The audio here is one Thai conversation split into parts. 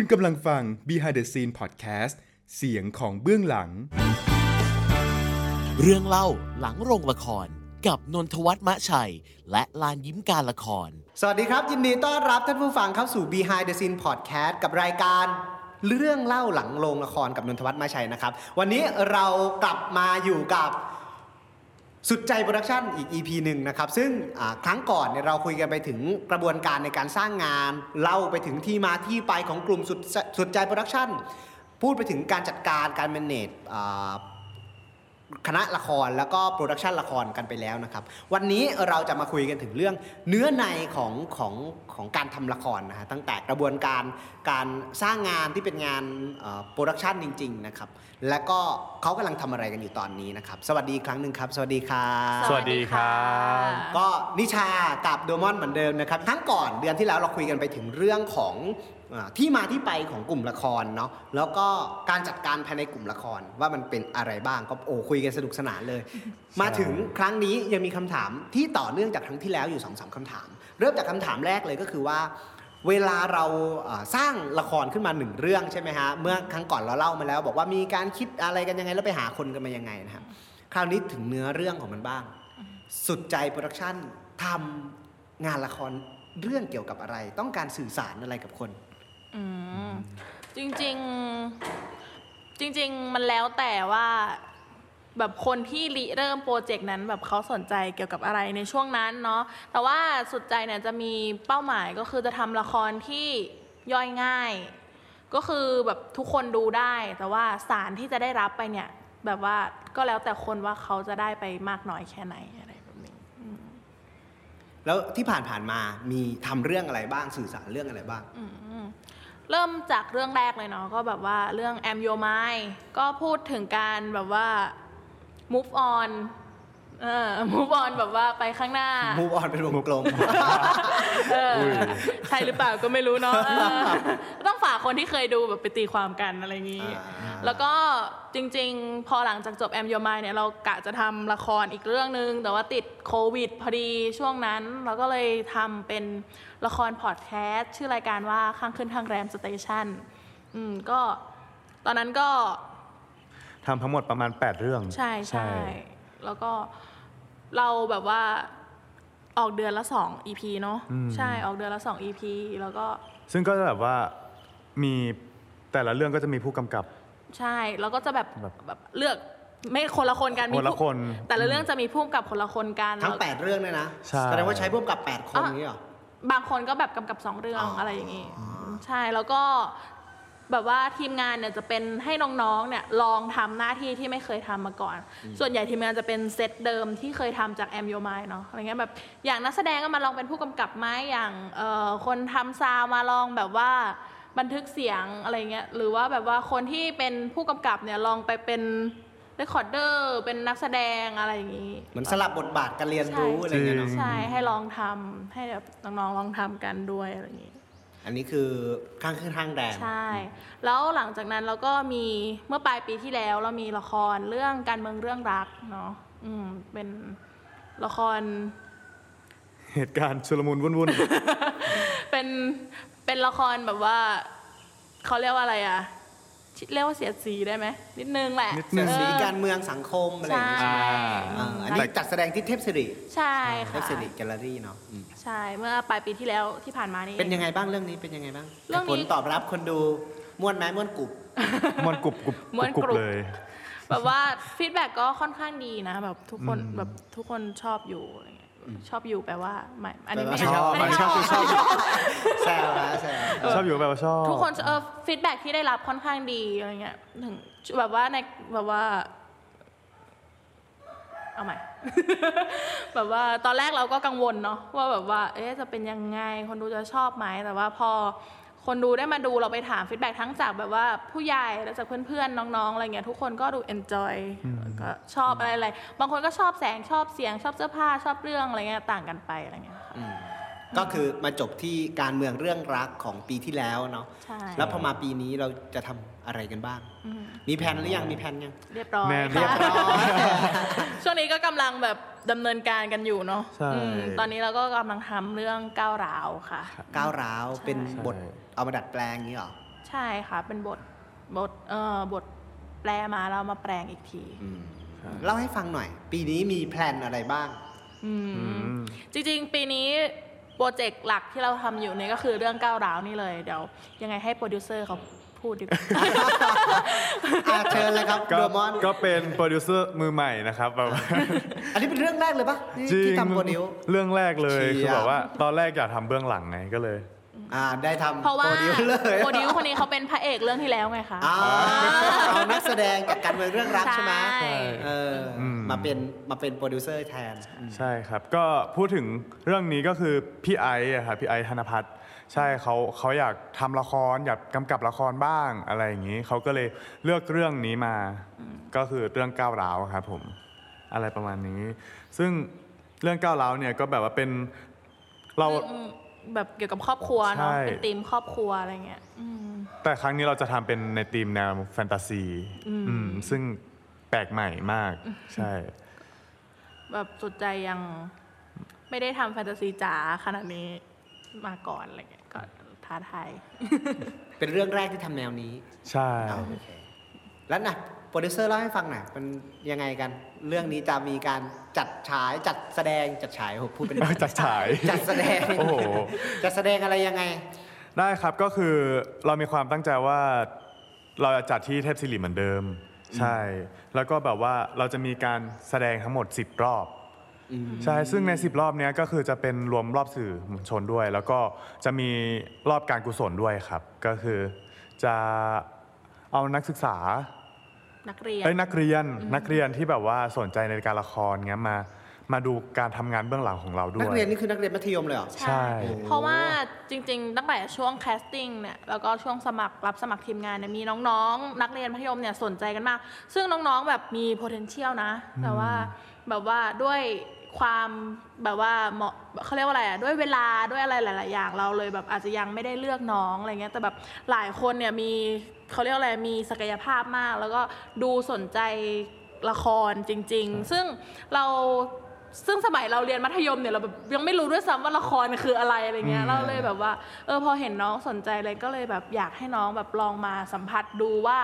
คุณกำลังฟัง Behind the Scene Podcast เสียงของเบื้องหลัง เรื่องเล่าหลังโรงละคร กับนนทวัฒน์มะชัย และลานยิ้มการละคร สวัสดีครับ ยินดีต้อนรับท่านผู้ฟังเข้าสู่ Behind the Scene Podcast กับรายการเรื่องเล่าหลังโรงละครกับนนทวัฒน์มาชัยนะครับ วันนี้เรากลับมาอยู่กับ สุดใจโปรดักชันอีก EP หนึ่งนะครับ ซึ่งครั้งก่อนเนี่ยเราคุยกันไปถึงกระบวนการในการสร้างงาน เล่าไปถึงที่มาที่ไปของกลุ่มสุดสุดใจโปรดักชันพูดไปถึงการจัดการการ manage คณะละครแล้วก็ production ละครกันไปแล้วนะครับ วันนี้เราจะมาคุยกันถึงเรื่องเนื้อในของของของการทำละครนะฮะตั้งแต่กระบวนการการสร้างงานที่เป็นงาน production จริงๆนะครับแล้วก็เขากำลังทำอะไรกันอยู่ตอนนี้นะครับสวัสดีอีกครั้งหนึ่งครับ สวัสดีครับสวัสดีครับก็นิชากับโดมอนเหมือนเดิมนะครับทั้งก่อนเดือนที่แล้วเราคุยกันไปถึงเรื่องของอา ที่มาที่ไปของกลุ่มละครเนาะแล้วก็การจัดการภายในกลุ่มละครว่ามันเป็นอะไรบ้างก็โอ้คุยกันสนุกสนานเลย มาถึงครั้งนี้ยังมีคำถามที่ต่อเนื่องจากครั้งที่แล้วอยู่สองสามคำถาม เริ่มจากคำถามแรกเลยก็คือว่า เวลาเราเอ่อสร้างละครขึ้นมาหนึ่งเรื่องใช่ไหมฮะเมื่อครั้งก่อนเราเล่ามาแล้ว บอกว่ามีการคิดอะไรกันยังไงแล้วไปหาคนกันมายังไงนะครับคราวนี้ถึงเนื้อเรื่องของมันบ้าง สุดใจโปรดักชันทำงานละครเรื่องเกี่ยวกับอะไร ต้องการสื่อสารอะไรกับคน อืมจริงๆจริง ๆ มันแล้วแต่ว่าแบบคนที่ริเริ่มโปรเจกต์นั้นแบบเขาสนใจเกี่ยวกับอะไรในช่วงนั้นเนาะแต่ว่าสุดใจเนี่ยจะมีเป้าหมายก็คือจะทำละครที่ย่อยง่าย ก็คือแบบทุกคนดูได้ แต่ว่าสารที่จะได้รับไปเนี่ย แบบว่าก็แล้วแต่คนว่าเขาจะได้ไปมากน้อยแค่ไหนอะไรแบบนี้แล้วที่ผ่านผ่านๆมามีทำเรื่องอะไรบ้างสื่อสารเรื่องอะไรบ้างอืม เริ่มจากเรื่องแรกเลยเนาะก็แบบว่าเรื่อง Am Your Mind ก็พูดถึงการแบบว่า move on เออ move on แบบว่าไปข้างหน้ามูฟออนเป็นวงกลมเออใช่หรือเปล่าก็ไม่รู้เนาะเออต้องฝากคนที่เคยดูแบบไปตีความกันอะไรอย่างนี้อ่าแล้วก็จริง ๆ พอหลังจากจบ Am Your Mind เนี่ยเรากะจะทำละครอีกเรื่องนึง แต่ว่าติดโควิดพอดีช่วงนั้น เราก็เลยทำเป็นละครพอดแคสต์ชื่อรายการว่าข้างขึ้นทางแรมสเตชันอืมก็ตอนนั้นก็ทำทั้งหมดประมาณ 8 เรื่อง ใช่ใช่ แล้วก็เราแบบว่าออกเดือนละสอง EP เนาะอืมใช่ออกเดือนละสอง EP แล้วก็ ซึ่งก็แบบว่ามีแต่ละเรื่องก็จะมีผู้กำกับ ใช่แล้วก็จะแบบแบบแบบเลือกไม่คนละคนกันมีคนละผู้คน แต่ละเรื่องจะมีผู้กำกับคนละคนกันทั้งแล้ว8เรื่องเลยนะใช่แสดงว่าใช้ร่วมกับ 8 คนอะอย่างนี้เหรอบางคนก็แบบกำกับสองเรื่องอ๋อออะไรอย่างงี้ใช่แล้วก็ แบบว่าทีมงานเนี่ยจะเป็นให้น้องๆเนี่ยลองทำหน้าที่ที่ไม่เคยทำมาก่อน ส่วนใหญ่ทีมงานจะเป็นเซตเดิมที่เคยทำจากแอมโยมายเนาะอะไรเงี้ยแบบอย่างนักแสดงก็มาลองเป็นผู้กำกับไหมอย่างเอ่อคนทำ sound มาลองแบบว่าบันทึกเสียงอะไรเงี้ยหรือว่าแบบว่าคนที่เป็นผู้กำกับเนี่ยลองไปเป็น recorder เป็นนักแสดงอะไรอย่างงี้เหมือนสลับบทบาทการเรียนรู้อะไรอย่างเงี้ยเนาะใช่ให้ลองทำให้แบบน้องๆลองทำกันด้วยอะไรอย่างนี้ อันนี้คือข้างขึ้นข้างแรมใช่ แล้วหลังจากนั้นเราก็มีเมื่อปลายปีที่แล้วเรามีละครเรื่องการเมืองเรื่องรักเนาะอืมเป็นละคร เหตุการณ์ชุลมุนวุ่นวุ่นเป็นเป็นละครแบบว่าเขาเรียกว่าอะไรอะ เรียกว่าเสียดสีได้ไหมนิดนึงแหละนิดเสีนึยงดสีเออการเมืองสังคมอะไรอย่างเงี้ยใช่ อ่าอันนี้จัดแสดงที่เทพสิริใช่เทค่ะพสิริแกลเลอรี่เนาะอืมใช่เมื่อปลายปีที่แล้วที่ผ่านมานี่ เป็นยังไงบ้างเรื่องนี้เป็นยังไงบ้างเรื่องนี้ ผลตอบรับคนดูม่วนไหมม่วนกรุบมันกรุบกรุบม้วนกรุบ กรุบเลย แบบว่า feedback ก็ค่อนข้างดีนะแบบทุกคนอืมแบบทุกคนชอบอยู่อะไรเงี้ย ชอบอยู่แปลว่าไม่อันนี้แปลว่าไม่ชอบไม่ได้ชอบชอบแซวนะแซวชอบอยู่แบบว่าชอบทุกคนเออ feedback ที่ได้รับค่อนข้างดีอะไรเงี้ยถึงแบบว่าในแบบว่าเอาใหม่แบบว่าตอนแรกเราก็กังวลเนาะว่าแบบว่า เอ๊ะจะเป็นยังไงคนดูจะชอบไหมแต่ว่าพอ คนดูได้มาดูเราไปถาม feedback ทั้งจากแบบว่าผู้ใหญ่แล้วจากเพื่อนๆน้องๆอะไรเงี้ยทุกคนก็ดู enjoy แล้วก็ชอบอะไรอะไรบางคนก็ชอบแสงชอบเสียงชอบเสื้อผ้าชอบเรื่องอะไรเงี้ยต่างกันไปอะไรเงี้ยค่ะอืมก็คือมาจบที่การเมืองเรื่องรักของปีที่แล้วเนาะใช่แล้วพอมาปีนี้เราจะทำอะไรกันบ้างอืมมีแผนหรือยังมีแผนยังเรียบร้อยแล้วค่ะเรียบร้อยช่วงนี้ก็กำลังแบบ ดำเนินการกันอยู่เนาะใช่อืมตอนนี้เราก็กำลังทำเรื่องก้าวร้าวค่ะ ก้าวร้าวเป็นใช่บทเอามาดัดแปลงอย่างนี้เหรอ ใช่ค่ะ เป็นบทบทเอ่อบทแปลมาแล้วมาแปลงอีกทีเล่าให้ฟังหน่อย ปีนี้มี plan อะไรบ้างอืมอืมจริงๆ ปีนี้โปรเจกต์หลักที่เราทำอยู่เนี่ยก็คือเรื่องก้าวร้าวนี่เลยเดี๋ยว ยังไงให้ produce เซอร์เขาพูดดีกว่าอะเชิญเลยครับก็โดมอนก็เป็นโปรดิวเซอร์มือใหม่นะครับแบบว่า อันนี้เป็นเรื่องแรกเลยปะที่จริงที่ทำโปรดิวเรื่องแรกเลยเชียร์ คือแบบว่าตอนแรกอยากทำเบื้องหลังไงก็เลย อ่าได้ทำเพราะว่า produce เลย produce คนนี้เขาเป็นพระเอกเรื่องที่แล้วไงคะ อ่าเอานักแสดงจากการเมืองเรื่องรักใช่ไหมใช่ เอออม มาเป็นมาเป็นโปรดิวเซอร์แทน ใช่ครับ ก็พูดถึงเรื่องนี้ก็คือพี่ไอซ์อะครับพี่ไอซ์ธนพัฒน์ใช่เขาเขาอยากทำละครอยากกำกับละครบ้างอะไรอย่างนี้เขาก็เลยเลือกเรื่องนี้มา ก็คือเรื่องก้าวร้าวครับผม อะไรประมาณนี้ ซึ่งเรื่องก้าวร้าวเนี่ยก็แบบว่าเป็นเราอืมแบบเกี่ยวกับครอบครัวเนาะใช่เป็นธีมครอบครัวอะไรเงี้ยอืมแต่ครั้งนี้เราจะทำเป็นในธีมแนวแฟนตาซีอืมอืมซึ่งแปลกใหม่มาก ใช่ แบบสุดใจยังไม่ได้ทำแฟนตาซีจ๋าขนาดนี้มาก่อนอะไรเงี้ยก็ท้าทายเป็นเรื่องแรกที่ทำแนวนี้ ใช่อ่าโอเคแล้วนะ โปรดิวเซอร์เล่าให้ฟังหน่อยมันยังไงกัน เรื่องนี้จะมีการจัดฉายจัดแสดงจัดฉายโหพูดเป็นจัดฉายจัดแสดงโอ้โหจัดแสดงอะไรยังไง ได้ครับก็คือเรามีความตั้งใจว่าเราจะจัดที่เทพศิริเหมือนเดิม ใช่ แล้วก็แบบว่าเราจะมีการแสดงทั้งหมด 10 รอบใช่ ซึ่งใน 10 รอบเนี้ยก็คือจะเป็นรวมรอบสื่อมวลชนด้วย แล้วก็จะมีรอบการกุศลด้วยครับ ก็คือจะเอานักศึกษา นักเรียนเอ้ยนักเรียนนักเรียนที่แบบว่าสนใจในการละครเงี้ยมา มาดูการทำงานเบื้องหลังของเราด้วย นักเรียนนี่คือนักเรียนมัธยมเลยเหรอ ใช่ เพราะว่าจริงๆ ตั้งแต่ช่วงแคสติ้งเนี่ยแล้วก็ช่วงสมัครรับสมัครทีมงานเนี่ยมีน้องๆ นักเรียนมัธยมเนี่ยสนใจกันมาก ซึ่งน้องๆแบบมี potential นะ แต่ว่าแบบว่าด้วยความแบบว่าเหมาะเขาเรียกว่าอะไรอะด้วยเวลาด้วยอะไรหลาย ๆ อย่างเราเลยแบบอาจจะยังไม่ได้เลือกน้องอะไรเงี้ยแต่แบบหลายคนเนี่ยมี เขาเรียกว่าอะไรมีศักยภาพมาก แล้วก็ดูสนใจละครจริง ๆ ซึ่งเราซึ่งสมัยเราเรียนมัธยมเนี่ยเราแบบยังไม่รู้ด้วยซ้ำว่าละครคืออะไรอะไรเงี้ยอืมเราเลยแบบว่าเออพอเห็นน้องสนใจเลยก็เลยแบบอยากให้น้องแบบลองมาสัมผัสดูว่า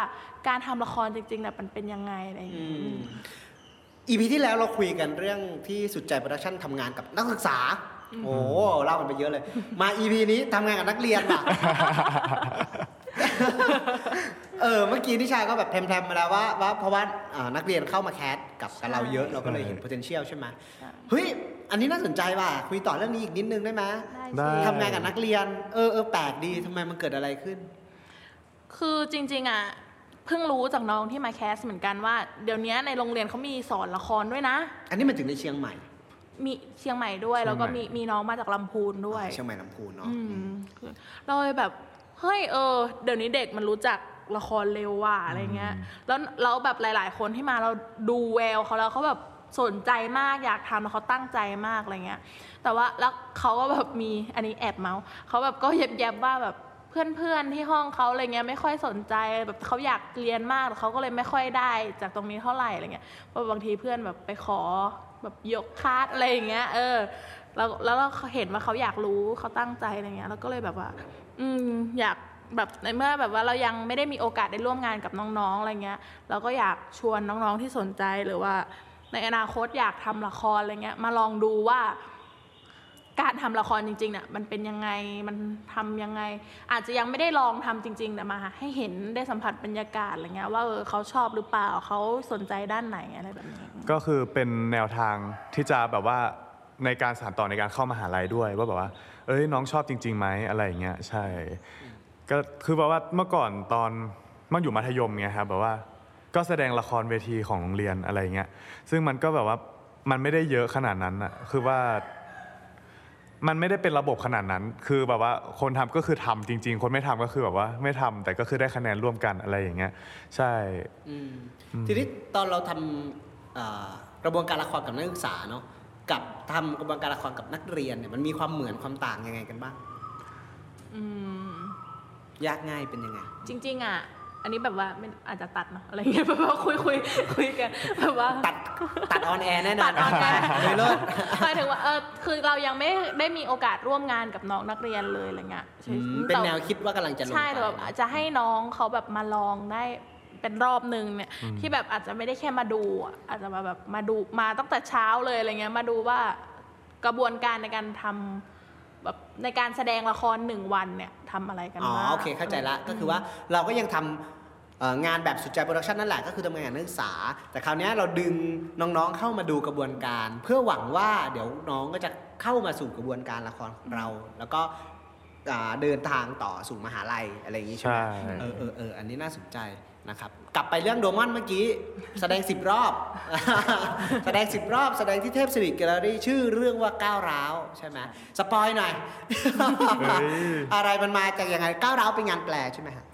การทำละครจริงๆเนี่ยมันเป็นยังไงอะไรอย่างเงี้ยอืมอีพีที่แล้วเราคุยกันเรื่องที่สุดใจโปรดักชั่นทำงานกับนักศึกษา โอ้เล่ากันไปเยอะเลย มาอีพีนี้ทำงานกับนักเรียนว่ะ เออเมื่อกี้นิชาก็แบบแพลมๆมาแล้วว่าว่าเพราะว่าอ่านักเรียนเข้ามา cast กับกับเราเยอะเราก็เลยเห็น potential ใช่ไหมเฮ้ยอันนี้น่าสนใจว่ะคุยต่อเรื่องนี้อีกนิดนึงได้ไหมได้สิทำงานกับนักเรียน เออเออแปลกดีทำไมมันเกิดอะไรขึ้น คือจริงๆอะเพิ่งรู้จากน้องที่มาแคสเหมือนกันว่า เดี๋ยวนี้ในโรงเรียนเขามีสอนละครด้วยนะ อันนี้มันถึงในเชียงใหม่ มีเชียงใหม่ด้วย แล้วก็มีมีน้องมาจากลำพูนด้วย เชียงใหม่ลำพูนเนาะ อืมคือเราเลยแบบ เฮ้ยเออ เดี๋ยวนี้เด็กมันรู้จักละครเร็วว่ะอะไรเงี้ย แล้วแล้วแบบหลาย ๆ คนที่มาเราดูแววเขาแล้วเขาแบบสนใจมากอยากทำแล้วเขาตั้งใจมากอะไรเงี้ย แต่ว่าแล้วเขาก็แบบมีอันนี้แอบเมาส์เขาแบบก็แยบๆว่าแบบเพื่อนๆที่ห้องเขาอะไรเงี้ยไม่ค่อยสนใจแบบเขาอยากเรียนมากแต่เขาก็เลยไม่ค่อยได้จากตรงนี้เท่าไหร่อะไรเงี้ยเพราะบางทีเพื่อนแบบไปขอแบบยกคาดอะไรอย่างเงี้ยเออ แล้วแล้วเราเห็นว่าเขาอยากรู้เขาตั้งใจอะไรเงี้ยแล้วก็เลยแบบว่า อืมอยากแบบในเมื่อแบบว่าเรายังไม่ได้มีโอกาสได้ร่วมงานกับน้องๆอะไรเงี้ย เราก็อยากชวนน้องๆที่สนใจหรือว่า ในอนาคตอยากทำละครอะไรเงี้ย มาลองดูว่า การทำละครจริงๆเนี่ยมันเป็นยังไงมันทำยังไง อาจจะยังไม่ได้ลองทำจริงๆแต่มา ให้เห็นได้สัมผัสบรรยากาศอะไรเงี้ยว่าเออเขาชอบหรือเปล่าเขาสนใจด้านไหนอะไรแบบนี้ ก็คือเป็นแนวทางที่จะแบบว่า ในการสานต่อในการเข้ามหาลัยด้วย ว่าแบบว่า เอ้ยน้องชอบจริงๆไหมอะไรอย่างเงี้ยใช่ ก็คือแบบว่าเมื่อก่อนตอนมันอยู่มัธยมไงครับแบบว่าก็แสดงละครเวทีของโรงเรียนอะไรเงี้ยซึ่งมันก็แบบว่ามันไม่ได้เยอะขนาดนั้นอะคือว่ามันไม่ได้เป็นระบบขนาดนั้น คือแบบว่าคนทำก็คือทำจริง ๆ คนไม่ทำก็คือแบบว่าไม่ทำแต่ก็คือได้คะแนนร่วมกันอะไรอย่างเงี้ย ใช่อืมทีนี้ตอนเราทำอ่ากระบวนการละครกับนักศึกษาเนาะ กับทำกระบวนการละครกับนักเรียนเนี่ยมันมีความเหมือนความต่างยังไงกันบ้างอืมยากง่ายเป็นยังไง จริง ๆ อะ อันนี้แบบว่าไม่อาจจะตัดเนาะอะไรเงี้ยแบบว่าคุยคุยคุยกันแบบว่าตัดตัดออนแอร์แน่นอน ตัดออนแอร์เลยเลิศหมายถึงว่าเออคือเรายังไม่ได้มีโอกาสร่วมงานกับน้องนักเรียนเลยอะไรเงี้ยอืมเป็นแนวคิดว่ากำลังจะลงใช่ไปแต่แบบอาจจะให้น้องเขาแบบมาลองได้ เป็นรอบหนึ่งเนี่ยที่แบบอาจจะไม่ได้แค่มาดูอะอาจจะมาแบบมาดูมาตั้งแต่เช้าเลยอะไรเงี้ยมาดูว่ากระบวนการในการทำแบบในการแสดงละครหนึ่งวันเนี่ยทำอะไรกันอ๋อบ้างโอเคเข้าใจละก็คือว่าเราก็ยังทำเอ่องานแบบสุดใจโปรดักชันนั่นแหละก็คือทำงานกับนักศึกษา แต่คราวเนี้ยเราดึงน้องๆเข้ามาดูกระบวนการ เพื่อหวังว่าเดี๋ยวน้องก็จะเข้ามาสู่กระบวนการละครของเรา แล้วก็อ่าเดินทางต่อสู่มหาลัยอะไรอย่างนี้ใช่ไหมใช่เออเออเอออันนี้น่าสนใจ นะครับกลับไปเรื่องโดมอนเมื่อกี้ แสดงสิบรอบ แสดงสิบรอบ แสดงที่เทพสิริแกลเลอรี่ชื่อเรื่องว่าก้าวร้าวใช่ไหม spoil หน่อยเฮ้ยอะไรมันมาจากยังไงก้าวร้าวเป็นงานแปลใช่ไหมฮะ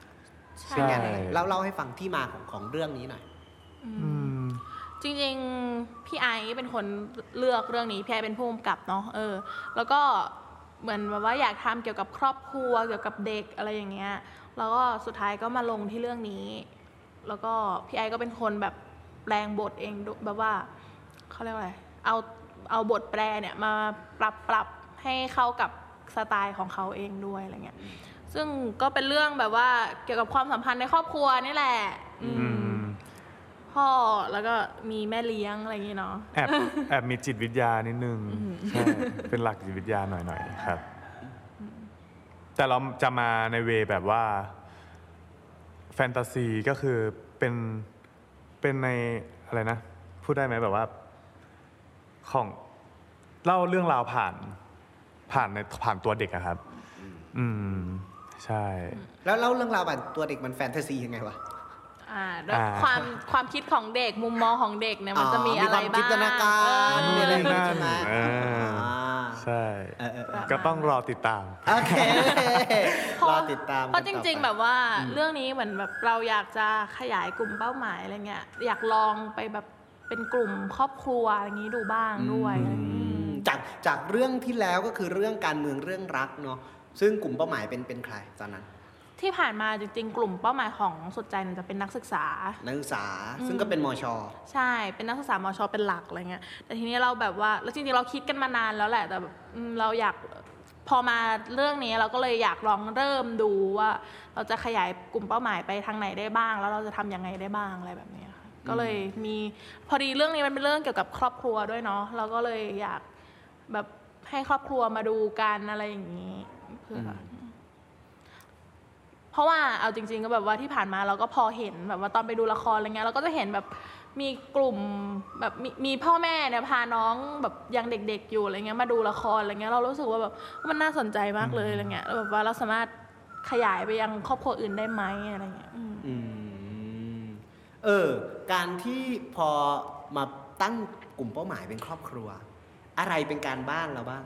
ใช่เป็นงานอะไรเล่าเล่าให้ฟังที่มาของของเรื่องนี้หน่อยอืมจริงๆพี่ไอซ์เป็นคนเลือกเรื่องนี้พี่ไอซ์เป็นผู้กำกับเนาะเออ แล้วก็เหมือนแบบว่าอยากทำเกี่ยวกับครอบครัวเกี่ยวกับเด็กอะไรอย่างเงี้ยแล้วก็สุดท้ายก็มาลงที่เรื่องนี้ แล้วก็พี่ไอซ์ก็เป็นคนแบบแปลงบทเองด้วยแบบว่าเขาเรียกว่าอะไรเอาเอาบทแปลเนี่ยมาปรับปรับให้เข้ากับสไตล์ของเขาเองด้วยอะไรเงี้ยซึ่งก็เป็นเรื่องแบบว่าเกี่ยวกับความสัมพันธ์ในครอบครัวนี่แหละ อือืมมพ่อแล้วก็มีแม่เลี้ยงอะไรอย่างงี้เนาะแอบแอบมีจิตวิทยานิดนึงใช่เป็นหลักจิตวิทยาหน่อยๆครับ แต่เราจะมาในเวแบบว่า แฟนตาซีก็คือเป็นเป็นในอะไรนะ พูดได้ไหมแบบว่า ของเล่าเรื่องราวผ่านผ่านในผ่านตัวเด็กอะครับ อืม ใช่ แล้วเล่าเรื่องราวแบบตัวเด็กมันแฟนตาซียังไงวะอ่าด้วยอ่าความความคิดของเด็กมุมมองของเด็กเนี่ยมันจะมีอะไรความบ้างจินตนาการเออมีอะไรอย่างงี้ใช่ไหมเอออ่า ใช่เออเออเออก็ต้องรอติดตาม โอเคเพราะรอติดตาม เพราะจกันต่อริงไปๆแบบว่าเรื่องนี้เหมือนแบบเราอยากจะขยายกลุ่มเป้าหมายอะไรเงี้ย อยากลองไปแบบเป็นกลุ่มครอบครัวอะไรอย่างนี้ดูบ้างด้วยอะไรอย่างงี้อืมจากจากเรื่องที่แล้วก็คือเรื่องการเมืองเรื่องรักเนาะ ซึ่งกลุ่มเป้าหมายเป็นเป็นใครตอนนั้น ที่ผ่านมาจริง ๆ กลุ่มเป้าหมายของสุดใจเนี่ยจะเป็นนักศึกษา นักศึกษาซึ่งก็เป็นมช ใช่ เป็นนักศึกษามช เป็นหลักอะไรเงี้ย แต่ทีนี้เราแบบว่า แล้วจริงๆเราคิดกันมานานแล้วแหละ แต่แบบอืมเราอยากพอมาเรื่องนี้เราก็เลยอยากลองเริ่มดูว่า เราจะขยายกลุ่มเป้าหมายไปทางไหนได้บ้าง แล้วเราจะทำยังไงได้บ้างอะไรแบบเนี้ยค่ะ ก็เลยมีพอดีเรื่องนี้มันเป็นเรื่องเกี่ยวกับครอบครัวด้วยเนาะ เราก็เลยอยากแบบให้ครอบครัวมาดูกันอะไรอย่างนี้เพื่ออเพ ราะว่าเอาจริง ๆ ก็แบบว่าที่ผ่านมาเราก็พอเห็นแบบว่าตอนไปดูละครอะไรเงี้ยเราก็จะเห็นแบบมีกลุ่มแบบมีมีพ่อแม่เนี่ยพาน้องแบบยังเด็กๆอยู่อะไรเงี้ยมาดูละครอะไรเงี้ยเรารู้สึกว่าแบบมันน่าสนใจมากเลยอะไรเงี้ยแล้วแบบว่าเราสามารถขยายไปยังครอบครัวอื่นได้ไหมอะไรเงี้ยอืมอืมเออ การที่พอมาตั้งกลุ่มเป้าหมายเป็นครอบครัว อะไรเป็นการบ้านเราบ้าง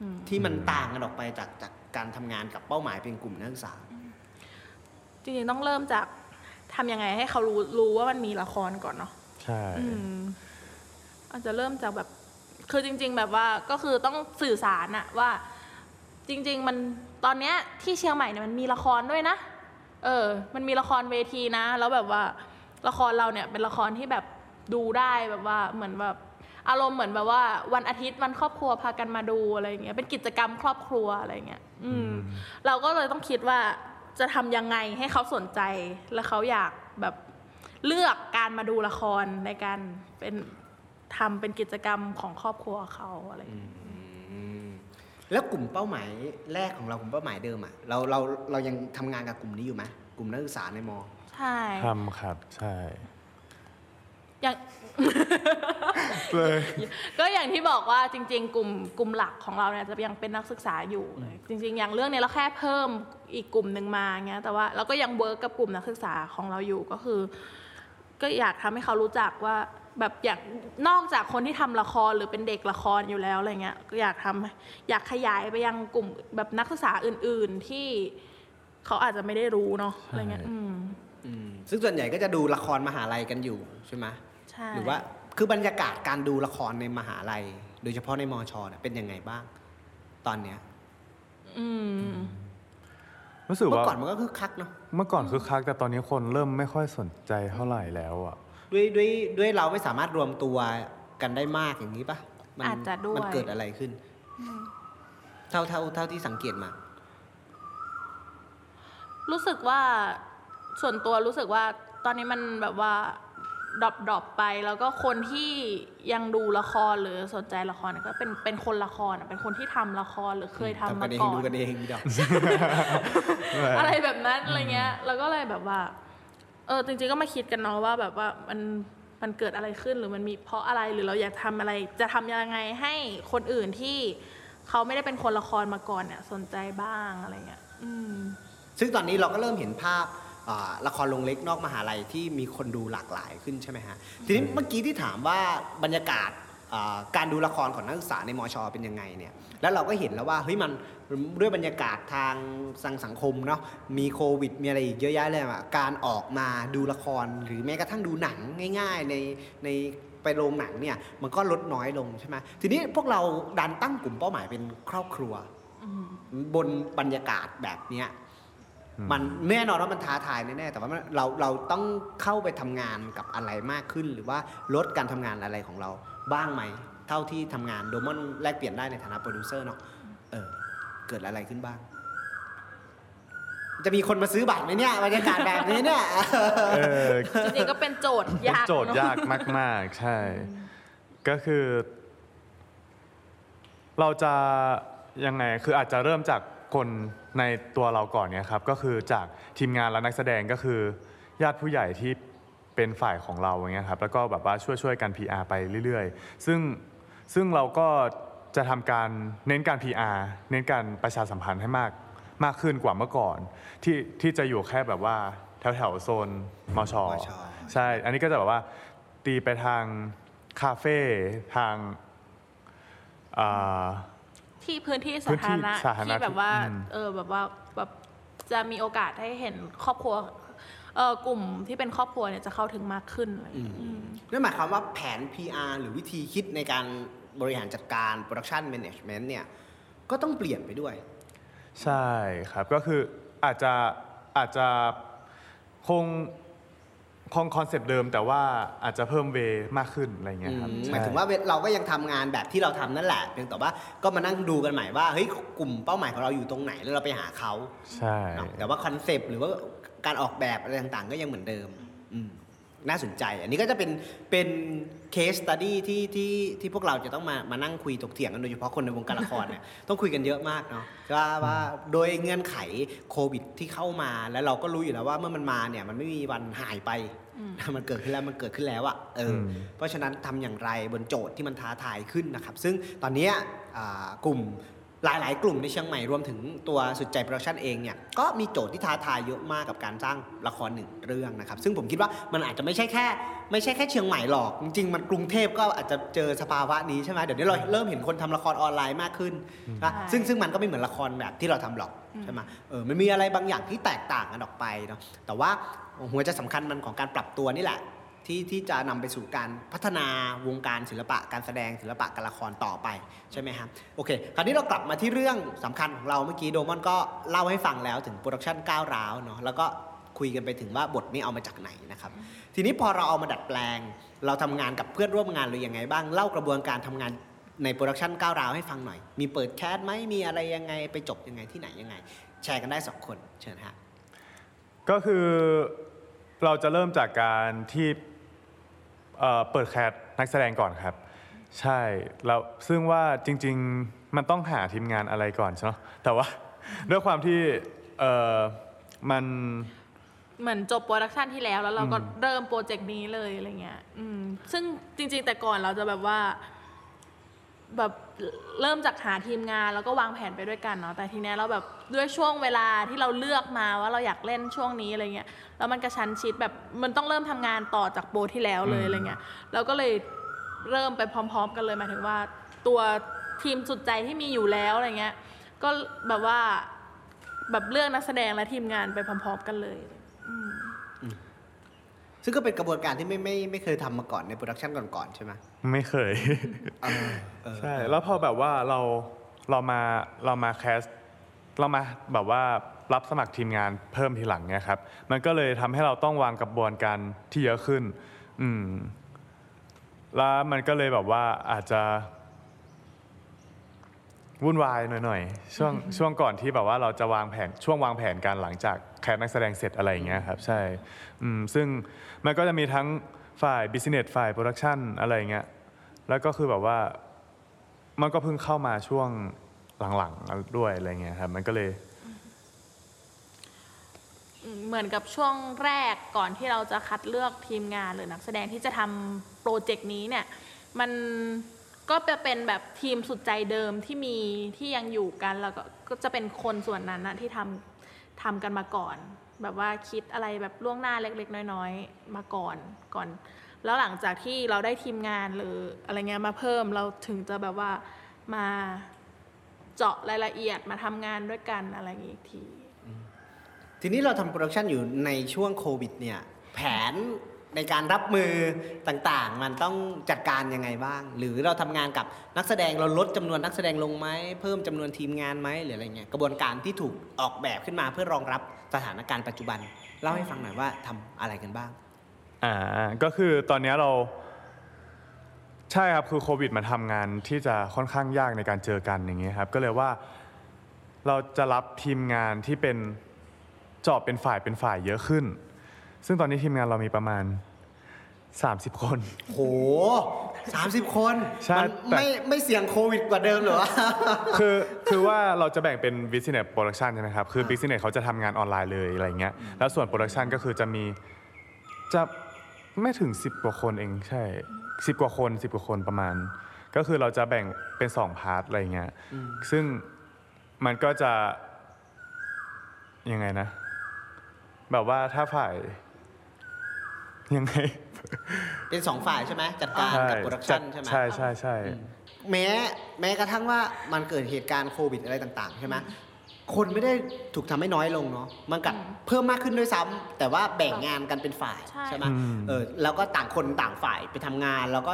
อืมที่มันต่างกันออกไปจากจากการทำงานกับเป้าหมายเป็นกลุ่มนักศึกษา จริงๆต้องเริ่มจากทำยังไงให้เขารู้รู้ว่ามันมีละครก่อนเนาะใช่อืมอาจจะเริ่มจากแบบ คือจริง ๆ แบบว่าก็คือต้องสื่อสารอะว่า จริง ๆ มันตอนเนี้ยที่เชียงใหม่เนี่ยมันมีละครด้วยนะ เออ มันมีละครเวทีนะ แล้วแบบว่าละครเราเนี่ยเป็นละครที่แบบดูได้แบบว่าเหมือนแบบอารมณ์เหมือนแบบว่า วันอาทิตย์วันครอบครัวพากันมาดูอะไรอย่างเงี้ยเป็นกิจกรรมครอบครัวอะไรอย่างเงี้ย อืม เราก็เลยต้องคิดว่า จะทำยังไงให้เขาสนใจ และเขาอยากแบบเลือกการมาดูละครในการเป็นทำเป็นกิจกรรมของครอบครัวเขาอะไรอย่างเงี้ย แล้วกลุ่มเป้าหมายแรกของเรากลุ่มเป้าหมายเดิมอะเราเราเรายังทำงานกับกลุ่มนี้อยู่ไหมกลุ่มนักศึกษาในมอ ใช่ ทำครับ ใช่ อย่าง เลยก็อย่างที่บอกว่าจริง ๆ กลุ่มกลุ่มหลักของเราเนี่ยจะยังเป็นนักศึกษาอยู่เลยจริง ๆ อย่างเรื่องนี้เราแค่เพิ่มอีกกลุ่มหนึ่งมาเงี้ยแต่ว่าเราก็ยังเวิร์กกับกลุ่มนักศึกษาของเราอยู่ก็คือ ก็อยากทำให้เขารู้จักว่าแบบอยากนอกจากคนที่ทำละครหรือเป็นเด็กละครอยู่แล้วอะไรเงี้ยก็อยากทำอยากขยายไปยังกลุ่มแบบนักศึกษาอื่น ๆที่เขาอาจจะไม่ได้รู้เนาะอะไรเงี้ยอืมอืมซึ่งส่วนใหญ่ก็จะดูละครมหาลัยกันอยู่ใช่ไหมใช่หรือว่า คือบรรยากาศการดูละครในมหาลัย โดยเฉพาะในมอชเนี่ยเป็นยังไงบ้าง ตอนเนี้ยอืมรู้สึกว่าเมื่อก่อนมันก็คึกคักเนาะเมื่อก่อนคึกคักแต่ตอนนี้คนเริ่มไม่ค่อยสนใจเท่าไหร่แล้วอะด้วยด้วยด้วยเราไม่สามารถรวมตัวกันได้มากอย่างนี้ปะมันอาจจะด้วยมันเกิดอะไรขึ้น เท่าเท่าเท่าที่สังเกตมา รู้สึกว่าส่วนตัวรู้สึกว่า ตอนนี้มันแบบว่า drop drop ไปแล้วก็คนที่ยังดูละครหรือสนใจละครเนี่ยก็เป็นเป็นคนละครอะเป็นคนที่ทำละครหรือเคยทำทำกัมานเองก่อดูนกันเองดอกอะไรแบบนั้นอะไรเงี้ย แล้วก็เลยแบบว่า เออจริงๆก็มาคิดกันเนาะว่าแบบว่ามันมันเกิดอะไรขึ้นหรือมันมีเพราะอะไรหรือเราอยากทำอะไร จะทำยังไงให้คนอื่นที่เขาไม่ได้เป็นคนละครมาก่อนเนี่ยสนใจบ้างอะไรเงี้ย อืมซึ่งตอนนี้เราก็เริ่มเห็นภาพอ่า ละครลงเล็กนอกมหาลัยที่มีคนดูหลากหลายขึ้นใช่ไหมฮะทีนี้เมื่อกี้ที่ถามว่าบรรยากาศอ่าการดูละครของนักศึกษาในมอชอเป็นยังไงเนี่ยแล้วเราก็เห็นแล้วว่าเฮ้ยมันด้วยบรรยากาศทางสังสังคมเนาะมีโควิด มีอะไรอีกเยอะแยะเลยอะการออกมาดูละครหรือแม้กระทั่งดูหนังง่าย ๆ ในในไปโรงหนังเนี่ยมันก็ลดน้อยลงใช่ไหมทีนี้พวกเราดันตั้งกลุ่มเป้าหมายเป็นครอบครัวบนบรรยากาศแบบเนี้ย มันแน่นอนว่ามันท้าทายแน่ๆแต่ว่ามันเราเราต้องเข้าไปทำงานกับอะไรมากขึ้น หรือว่าลดการทำงานอะไรของเราบ้างไหม เท่าที่ทำงานโดมอนแลกเปลี่ยนได้ในฐานะโปรดิวเซอร์เนาะเออเกิดอะไรขึ้นบ้าง จะมีคนมาซื้อบัตรไหมเนี่ยบรรยากาศแบบนี้เนี่ยเออจริงๆก็เป็นโจทย์เป็นยากโจทย์เนอะยากมาก ๆ ใช่ ก็คือ เราจะยังไงคืออาจจะเริ่มจากคน ในตัวเราก่อนเนี่ยครับก็คือจากทีมงานและนักแสดงก็คือ ญาติผู้ใหญ่ที่เป็นฝ่ายของเราอย่างเงี้ยครับแล้วก็แบบว่าช่วยช่วยๆกัน PR ไปเรื่อยๆ ซึ่งซึ่งเราก็จะทำการเน้นการ PR เน้นการประชาสัมพันธ์ให้มากมากขึ้นกว่าเมื่อก่อน ที่ที่จะอยู่แค่แบบว่าแถวแถวๆโซนมชมชใช่ อันนี้ก็จะแบบว่าตีไปทางคาเฟ่ทางอ่า ที่พื้นที่สาธารณะพื้นที่สาธารณะที่แบบว่าอืม เออแบบว่าแบบจะมีโอกาสให้เห็นครอบครัวเออกลุ่มที่เป็นครอบครัวเนี่ยจะเข้าถึงมากขึ้นอะไรอย่างเงี้ยอืมนั่นหมายความว่าแผน PR หรือวิธีคิดในการบริหารจัดการ Production Management เนี่ย ก็ต้องเปลี่ยนไปด้วย ใช่ครับ ก็คืออาจจะอาจจะคง คงคอนเซปต์เดิมแต่ว่าอาจจะเพิ่ม way มากขึ้นอะไรเงี้ยครับอืมใช่หมายถึงว่า way เราก็ยังทำงานแบบที่เราทำนั่นแหละเพียงแต่ว่าก็มานั่งดูกันใหม่ว่าเฮ้ยกลุ่มเป้าหมายของเราอยู่ตรงไหนแล้วเราไปหาเขาใช่เนาะแต่ว่าคอนเซปต์หรือว่าการออกแบบอะไรต่างๆ ก็ยังเหมือนเดิมอืม น่าสนใจ อันนี้ก็จะเป็นเป็น case study ที่ที่ที่พวกเราจะต้องมามานั่งคุยถกเถียงกันโดยเฉพาะคนในวงการละครเนี่ยต้องคุยกันเยอะมากเนาะว่าว่าโดยเงื่อนไขโควิดที่เข้ามาแล้วเราก็รู้อยู่แล้วว่าเมื่อมันมาเนี่ยมันไม่มีวันหายไปมันเกิดขึ้นแล้วมันเกิดขึ้นแล้วอะเอออมเพราะฉะนั้นทำอย่างไรบนโจทย์ที่มันท้าทายขึ้นนะครับ ซึ่งตอนเนี้ยอ่ากลุ่ม หลาย ๆ กลุ่มในเชียงใหม่รวมถึงตัวสุดใจโปรดักชันเองเนี่ยก็มีโจทย์ที่ท้าทายเยอะมากกับการสร้างละครหนึ่งเรื่องนะครับ ซึ่งผมคิดว่ามันอาจจะไม่ใช่แค่ ไม่ใช่แค่เชียงใหม่หรอก จริง ๆ มันกรุงเทพก็อาจจะเจอสภาวะนี้ใช่ไหมเดี๋ยวนี้เราเริ่มเห็นคนทำละครออนไลน์มากขึ้นนะใช่ซึ่งซึ่งมันก็ไม่เหมือนละครแบบที่เราทำหรอกใช่ไหมเออมันมีอะไรบางอย่างที่แตกต่างกันออกไปเนาะแต่ว่าหัวใจสำคัญมันของการปรับตัวนี่แหละ ที่ที่จะนำไปสู่การพัฒนาวงการศิลปะการแสดงศิลปะการละครต่อไปใช่ไหมครับโอเค คราวนี้เรากลับมาที่เรื่องสำคัญของเราเมื่อกี้โดมอนก็เล่าให้ฟังแล้วถึงโปรดักชันก้าวร้าวเนาะแล้วก็คุยกันไปถึงว่าบทนี้เอามาจากไหนนะครับ ทีนี้พอเราเอามาดัดแปลง เราทำงานกับเพื่อนร่วมงานเรายังไงบ้างเล่ากระบวนการทำงานในโปรดักชันก้าวร้าวให้ฟังหน่อย มีเปิด cast ไหมมีอะไรยังไงไปจบยังไงที่ไหนยังไง แชร์กันได้สองคนเชิญฮะก็คือเราจะเริ่มจากการที่ เอ่อเปิด cast นักแสดงก่อนครับ ใช่แล้วซึ่งว่าจริง ๆ มันต้องหาทีมงานอะไรก่อนใช่ไหมแต่ว่า ด้วยความที่เอ่อมัน เหมือนจบโปรดักชันที่แล้วแล้วเราก็เริ่มโปรเจกต์นี้เลยอะไรเงี้ยอืมซึ่งจริงๆแต่ก่อนเราจะแบบว่า แบบเริ่มจากหาทีมงานแล้วก็วางแผนไปด้วยกันเนาะแต่ทีเนี้ยเราแบบด้วยช่วงเวลาที่เราเลือกมาว่าเราอยากเล่นช่วงนี้อะไรเงี้ยแล้วมันกระชั้นชิดแบบมันต้องเริ่มทำงานต่อจากโปรที่แล้วเลยอะไรเงี้ยเราก็เลยเริ่มไปพร้อม ๆ กันเลยหมายถึงว่า ตัวทีมสุดใจที่มีอยู่แล้วอะไรเงี้ยก็แบบว่าแบบเลือกนักแสดงและทีมงานไปพร้อม ๆ กันเลย ซึ่งก็เป็นกระบวนการที่ไม่ไม่ไม่เคยทำมาก่อนในโปรดักชันก่อนๆใช่ไหมไม่เคยเออเออใช่แล้วพอแบบว่าเราเรามาเรามาแคสเรามาแบบว่ารับสมัครทีมงานเพิ่มทีหลังเนี่ยครับ มันก็เลยทำให้เราต้องวางกระบวนการที่เยอะขึ้น อืม แล้วมันก็เลยแบบว่าอาจจะ วุ่นวายหน่อยๆช่วงช่วงก่อนที่แบบว่าเราจะวางแผนช่วงวางแผนการหลังจาก cast นักแสดงเสร็จอะไรอย่างเงี้ยครับใช่ซึ่งมันก็จะมีทั้งฝ่าย business ฝ่ายโปรดักชันอะไรอย่างเงี้ยแล้วก็คือแบบว่ามันก็เพิ่งเข้ามาช่วงหลังๆด้วยอะไรเงี้ยครับมันก็เลยเหมือนกับช่วงแรกก่อนที่เราจะคัดเลือกทีมงานหรือนักแสดงที่จะทำโปรเจกต์นี้เนี่ยมันก็จะเป็นแบบทีมสุดใจเดิมที่มีที่ยังอยู่กันแล้วก็จะเป็นคนส่วนนั้นนะที่ทำ ทำกันมาก่อน แบบว่าคิดอะไรแบบล่วงหน้าเล็ก ๆ น้อย ๆ มาก่อนก่อน แล้วหลังจากที่เราได้ทีมงานหรืออะไรเงี้ยมาเพิ่มเราถึงจะแบบว่ามาเจาะรายละเอียดมาทำงานด้วยกันอะไรอย่างงี้อีกที ทีนี้เราทำโปรดักชันอยู่ในช่วงโควิดเนี่ย แผน ในการรับมือต่างๆ มันต้องจัดการยังไงบ้าง หรือเราทำงานกับนักแสดงเราลดจำนวนนักแสดงลงไหมเพิ่มจำนวนทีมงานไหมหรืออะไรเงี้ยกระบวนการที่ถูกออกแบบขึ้นมาเพื่อรองรับสถานการณ์ปัจจุบันเล่าให้ฟังหน่อยว่าทำอะไรกันบ้างอ่าก็คือตอนนี้เราใช่ครับคือโควิดมาทำงานที่จะค่อนข้างยากในการเจอกันอย่างเงี้ยครับก็เลยว่าเราจะรับทีมงานที่เป็นเจาะเป็นฝ่ายเป็นฝ่ายเยอะขึ้น ซึ่งตอนนี้ทีมงานเรามีประมาณ 30 คน โหสามสิบคนใช่มั้ยแต่ ไม่ไม่เสี่ยงโควิดกว่าเดิมเหรอวะ คือคือว่าเราจะแบ่งเป็น business production ใช่ไหมครับ คือ business เขาจะทำงานออนไลน์เลยอะไรเงี้ย แล้วส่วน production ก็คือจะมีจะไม่ถึง 10 กว่าคนเองใช่ 10 กว่าคน 10 กว่าคนประมาณ ก็คือเราจะแบ่งเป็น 2 part อะไรเงี้ย ซึ่งมันก็จะยังไงนะ แบบว่าถ้าฝ่าย ยังไง เป็นสองฝ่ายใช่ไหมจัดการกับโปรดักชันใช่ไหมใช่ใช่ใช่แม้แม้กระทั่งว่ามันเกิดเหตุการณ์โควิดอะไรต่าง ๆ ใช่ไหมคนไม่ได้ถูกทำให้น้อยลงเนาะมันกลับเพิ่มมากขึ้นด้วยซ้ำแต่ว่าแบ่งงานกันเป็นฝ่ายใช่ใช่ไหมอืมเออแล้วก็ต่างคนต่างฝ่ายไปทำงาน แล้วก็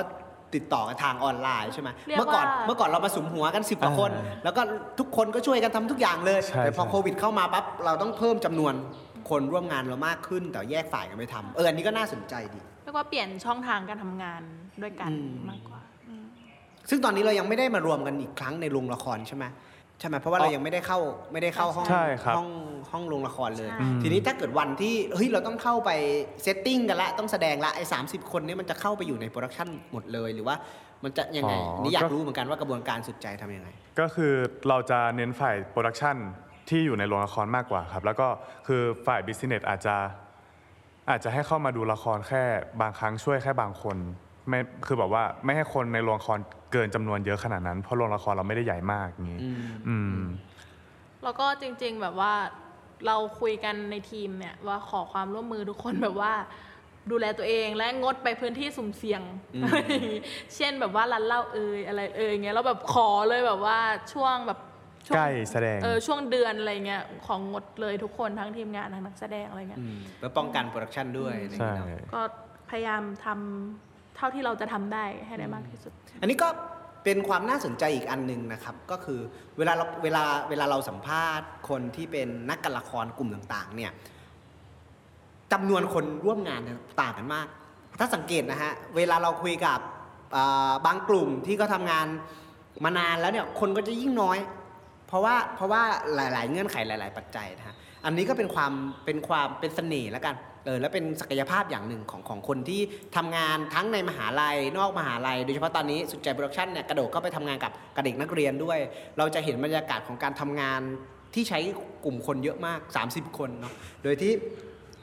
ติดต่อกันทางออนไลน์ใช่ไหมเรียกเมื่อก่อนว่าเมื่อก่อนเรามาสุมหัวกันสิบกว่าคนอ่าแล้วก็ทุกคนก็ช่วยกันทำทุกอย่างเลยใช่แต่พอใช่โควิดเข้ามาปั๊บเราต้องเพิ่มจำนวน คนร่วมงานเรามากขึ้น แต่แยกฝ่ายกันไปทำเอออันนี้ก็น่าสนใจดีเรียกว่าเปลี่ยนช่องทางการทำงานด้วยกันอืมมากกว่า ซึ่งตอนนี้เรายังไม่ได้มารวมกันอีกครั้งในโรงละครใช่ไหมใช่ไหมเพราะว่าเรายังไม่ได้เข้าไม่ได้เข้าห้องใช่ครับห้องห้องโรงละครเลยใช่ทีนี้ถ้าเกิดวันที่เฮ้ยเราต้องเข้าไป setting กันละต้องแสดงละไอ้สามสิบคนนี้มันจะเข้าไปอยู่ใน production หมดเลยหรือว่ามันจะยังไงอ๋อนี่อยากก็รู้เหมือนกันว่ากระบวนการสุดใจทำยังไง ก็คือเราจะเน้นฝ่าย production ที่อยู่ในโรงละครมากกว่าครับ แล้วก็คือฝ่าย business อาจจะอาจจะให้เข้ามาดูละครแค่บางครั้งช่วยแค่บางคนไม่คือแบบว่าไม่ให้คนในโรงละครเกินจำนวนเยอะขนาดนั้น เพราะโรงละครเราไม่ได้ใหญ่มากอย่างนี้อืมอืมแล้วก็จริง ๆแบบว่าเราคุยกันในทีมเนี่ยว่าขอความร่วมมือทุกคนแบบว่าดูแลตัวเองและงดไปพื้นที่สุ่มเสี่ยง เช่นแบบว่าร้านเหล้าเอยอะไรเอยเงี้ยแล้วแบบขอเลยแบบว่าช่วงแบบ ช่วงใกล้แสดง เออช่วงเดือนอะไรเงี้ยของดเลยทุกคนทั้งทีมงานทั้งนักแสดงอะไรเงี้ย อืมเพื่อป้องกัน production ด้วยอะไรอย่างใช่ เงี้ยเนอะ ก็พยายามทำเท่าที่เราจะทำได้ให้ได้มากที่สุด อันนี้ก็เป็นความน่าสนใจอีกอันหนึ่งนะครับ ก็คือเวลาเราเวลาเวลาเราสัมภาษณ์คนที่เป็นนักการละครกลุ่มต่างๆเนี่ยจำนวนคนร่วมงานเนี่ยต่างกันมาก ถ้าสังเกตนะฮะเวลาเราคุยกับอ่าบางกลุ่มที่เขาทำงานมานานแล้วเนี่ยคนก็จะยิ่งน้อย เพราะว่าเพราะว่าหลาย ๆ เงื่อนไขหลาย ๆ ปัจจัยนะฮะอันนี้ก็เป็นความเป็นความเป็นเสน่ห์แล้วกันเออแล้วเป็นศักยภาพอย่างหนึ่งของของคนที่ทำงานทั้งในมหาลัย นอกมหาลัย โดยเฉพาะตอนนี้สุดใจโปรดักชั่นเนี่ยกระโดดเข้าไปทำงานกับกับเด็กนักเรียนด้วย เราจะเห็นบรรยากาศของการทำงานที่ใช้กลุ่มคนเยอะมาก 30 คนเนาะโดยที่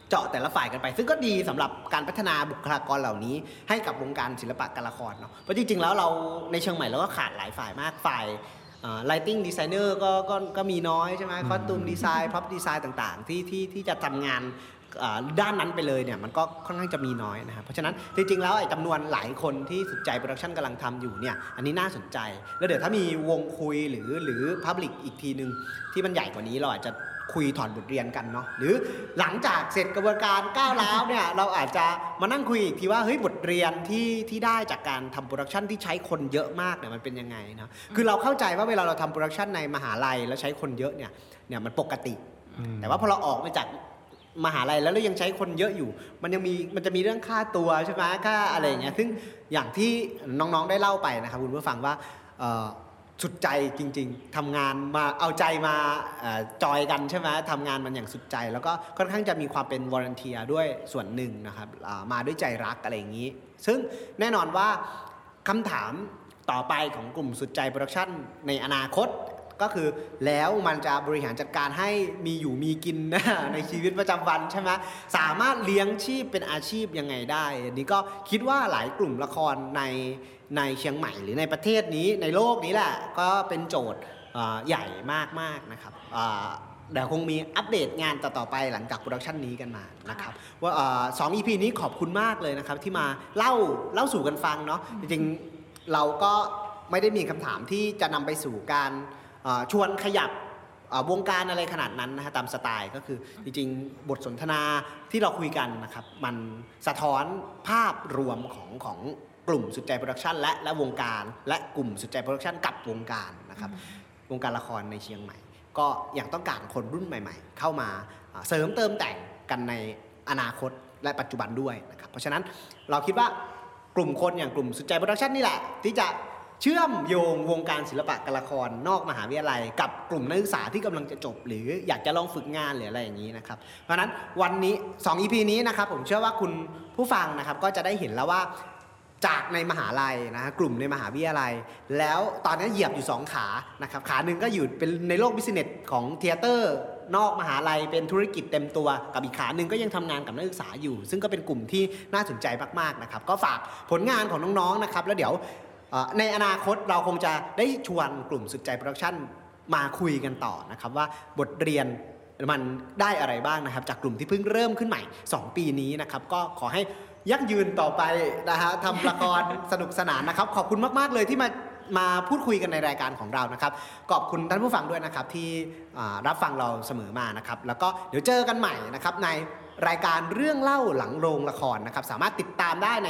เจาะแต่ละฝ่ายกันไป ซึ่งก็ดีสำหรับการพัฒนาบุคลากรเหล่านี้ ให้กับวงการศิลปะการละครเนาะเพราะจริงๆแล้วเราในเชียงใหม่เราก็ขาดหลายฝ่ายมากฝ่าย ไลติ n งดีไซเนอร์ก็ก็ก็มีน้อยใช่ไหม costume design prop design ต่างๆ ที่ที่ที่จะทำงานอ่าด้านนั้นไปเลยเนี่ยมันก็ค่อนข้างจะมีน้อยนะครับเพราะฉะนั้นจริงๆแล้วไอ้จำนวนหลายคนที่สุดใจโปรดักชันกำลังทำอยู่เนี่ยอันนี้น่าสนใจ แล้วเดี๋ยวถ้ามีวงคุยหรือหรือ public อีกทีหนึ่งที่มันใหญ่กว่านี้เราอาจจะ คุยถอดบทเรียนกันเนาะหรือหลังจากเสร็จกระบวนการก้าวร้าวเนี่ยเราอาจจะมานั่งคุยอีกทีว่าเฮ้ยบทเรียนที่ที่ได้จากการทำ production ที่ใช้คนเยอะมากเนี่ยมันเป็นยังไงเนาะคือเราเข้าใจว่าเวลาเราทำ production ในมหาลัยแล้วใช้คนเยอะเนี่ยเนี่ยมันปกติ แต่ว่าพอเราออกมาจากมหาลัยแล้วเรายังใช้คนเยอะอยู่ มันยังมีมันจะมีเรื่องค่าตัวใช่ไหมค่าอะไรอย่างเงี้ยซึ่งอย่างที่น้องๆได้เล่าไปนะครับคุณผู้ฟังว่าเอ่อ สุดใจจริง ๆทำงานมาเอาใจมาอจอยกันใช่ไหมทำงานมันอย่างสุดใจ แล้วก็ค่อนข้างจะมีความเป็น volunteer ด้วยส่วนหนึ่งนะครับมาด้วยใจรักอะไรอย่างนี้ ซึ่งแน่นอนว่าคำถามต่อไปของกลุ่มสุดใจโปรดักชั่นในอนาคต ก็คือแล้วมันจะบริหารจัดการให้มีอยู่มีกินในชีวิตประจำวันใช่ไหมสามารถเลี้ยงชีพเป็นอาชีพยังไงได้อันนี้ก็คิดว่าหลายกลุ่มละครในในเชียงใหม่หรือในประเทศนี้ในโลกนี้แหละก็เป็นโจทย์ใหญ่มากๆนะครับเดี๋ยวคงมีอัปเดตงานต่อๆไปหลังจาก production นี้กันมานะครับว่าสอง EP นี้ขอบคุณมากเลยนะครับที่มาเล่าเล่าสู่กันฟังเนาะจริงๆเราก็ไม่ได้มีคำถามที่จะนำไปสู่การ ชวนขยับวงการอะไรขนาดนั้นนะฮะตามสไตล์ก็คือจริงๆ บทสนทนาที่เราคุยกันนะครับ มันสะท้อนภาพรวมของของกลุ่มสุดใจโปรดักชันและและวงการและกลุ่มสุดใจโปรดักชันกับวงการนะครับวงการละครในเชียงใหม่ ก็ยังต้องการคนรุ่นใหม่ ๆ เข้ามาอ่าเสริมเติมแต่งกันในอนาคตและปัจจุบันด้วยนะครับเพราะฉะนั้นเราคิดว่ากลุ่มคนอย่างกลุ่มสุดใจโปรดักชันนี่แหละที่จะ เชื่อมโยงวงการศิลปะการละครนอกมหาวิทยาลัย กับกลุ่มนักศึกษาที่กำลังจะจบ หรืออยากจะลองฝึกงานหรืออะไรอย่างนี้นะครับเพราะนั้นวันนี้ 2 EP นี้นะครับผมเชื่อว่าคุณผู้ฟังนะครับก็จะได้เห็นแล้วว่าจากในมหาลัยนะกลุ่มในมหาวิทยาลัย แล้วตอนนี้เหยียบอยู่ 2 ขานะครับขาหนึ่งก็อยู่เป็นในโลก business ของ theater นอกมหาลัยเป็นธุรกิจเต็มตัวกับอีกขาหนึ่งก็ยังทำงานกับนักศึกษาอยู่ ซึ่งก็เป็นกลุ่มที่น่าสนใจมากๆนะครับก็ฝากผลงานของน้องๆนะครับแล้วเดี๋ยว ในอนาคตเราคงจะได้ชวนกลุ่มสุดใจโปรดักชั่นมาคุยกันต่อนะครับว่าบทเรียนมันได้อะไรบ้างนะครับ จากกลุ่มที่เพิ่งเริ่มขึ้นใหม่ 2 ปีนี้นะครับ ก็ขอให้ยั่งยืนต่อไปนะฮะทำละครสนุกสนานนะครับ ขอบคุณมาก ๆ เลยที่มามาพูดคุยกันในรายการของเรานะครับ ขอบคุณท่านผู้ฟังด้วยนะครับที่รับฟังเราเสมอมานะครับ แล้วก็เดี๋ยวเจอกันใหม่นะครับในรายการเรื่องเล่าหลังโรงละครนะครับ สามารถติดตามได้ใน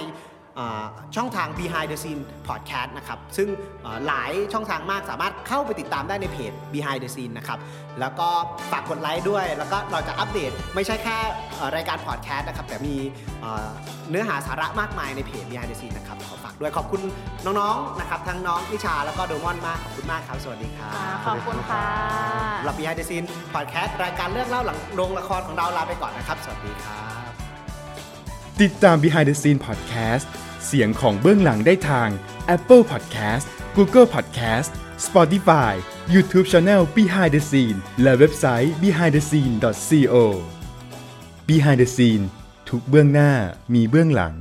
ช่องทาง Behind the Scene Podcast นะครับ ซึ่งอ่าหลายช่องทางมากสามารถเข้าไปติดตามได้ในเพจ Behind the Scene นะครับ แล้วก็ฝากกดไลค์ด้วย แล้วก็เราจะอัปเดตไม่ใช่แค่เอ่อรายการพอดแคสต์นะครับ แต่มีเอ่อเนื้อหาสาระมากมายในเพจ Behind the Scene นะครับขอฝากด้วยขอบคุณน้องๆนะครับทั้งน้องนิชาแล้วก็โดมอนมาก ขอบคุณมากครับ สวัสดีครับอ่าขอบคุณค่ะสำหรับ Behind the Scene Podcast รายการเรื่องเล่าหลังโรงละครของเราลาไปก่อนนะครับ สวัสดีครับติดตาม Behind the Scene Podcast เสียงของเบื้องหลังได้ทาง Apple Podcast Google Podcast Spotify YouTube Channel Behind the Scene และเว็บไซต์ behindthescene.co Behind the Scene ทุกเบื้องหน้ามีเบื้องหลัง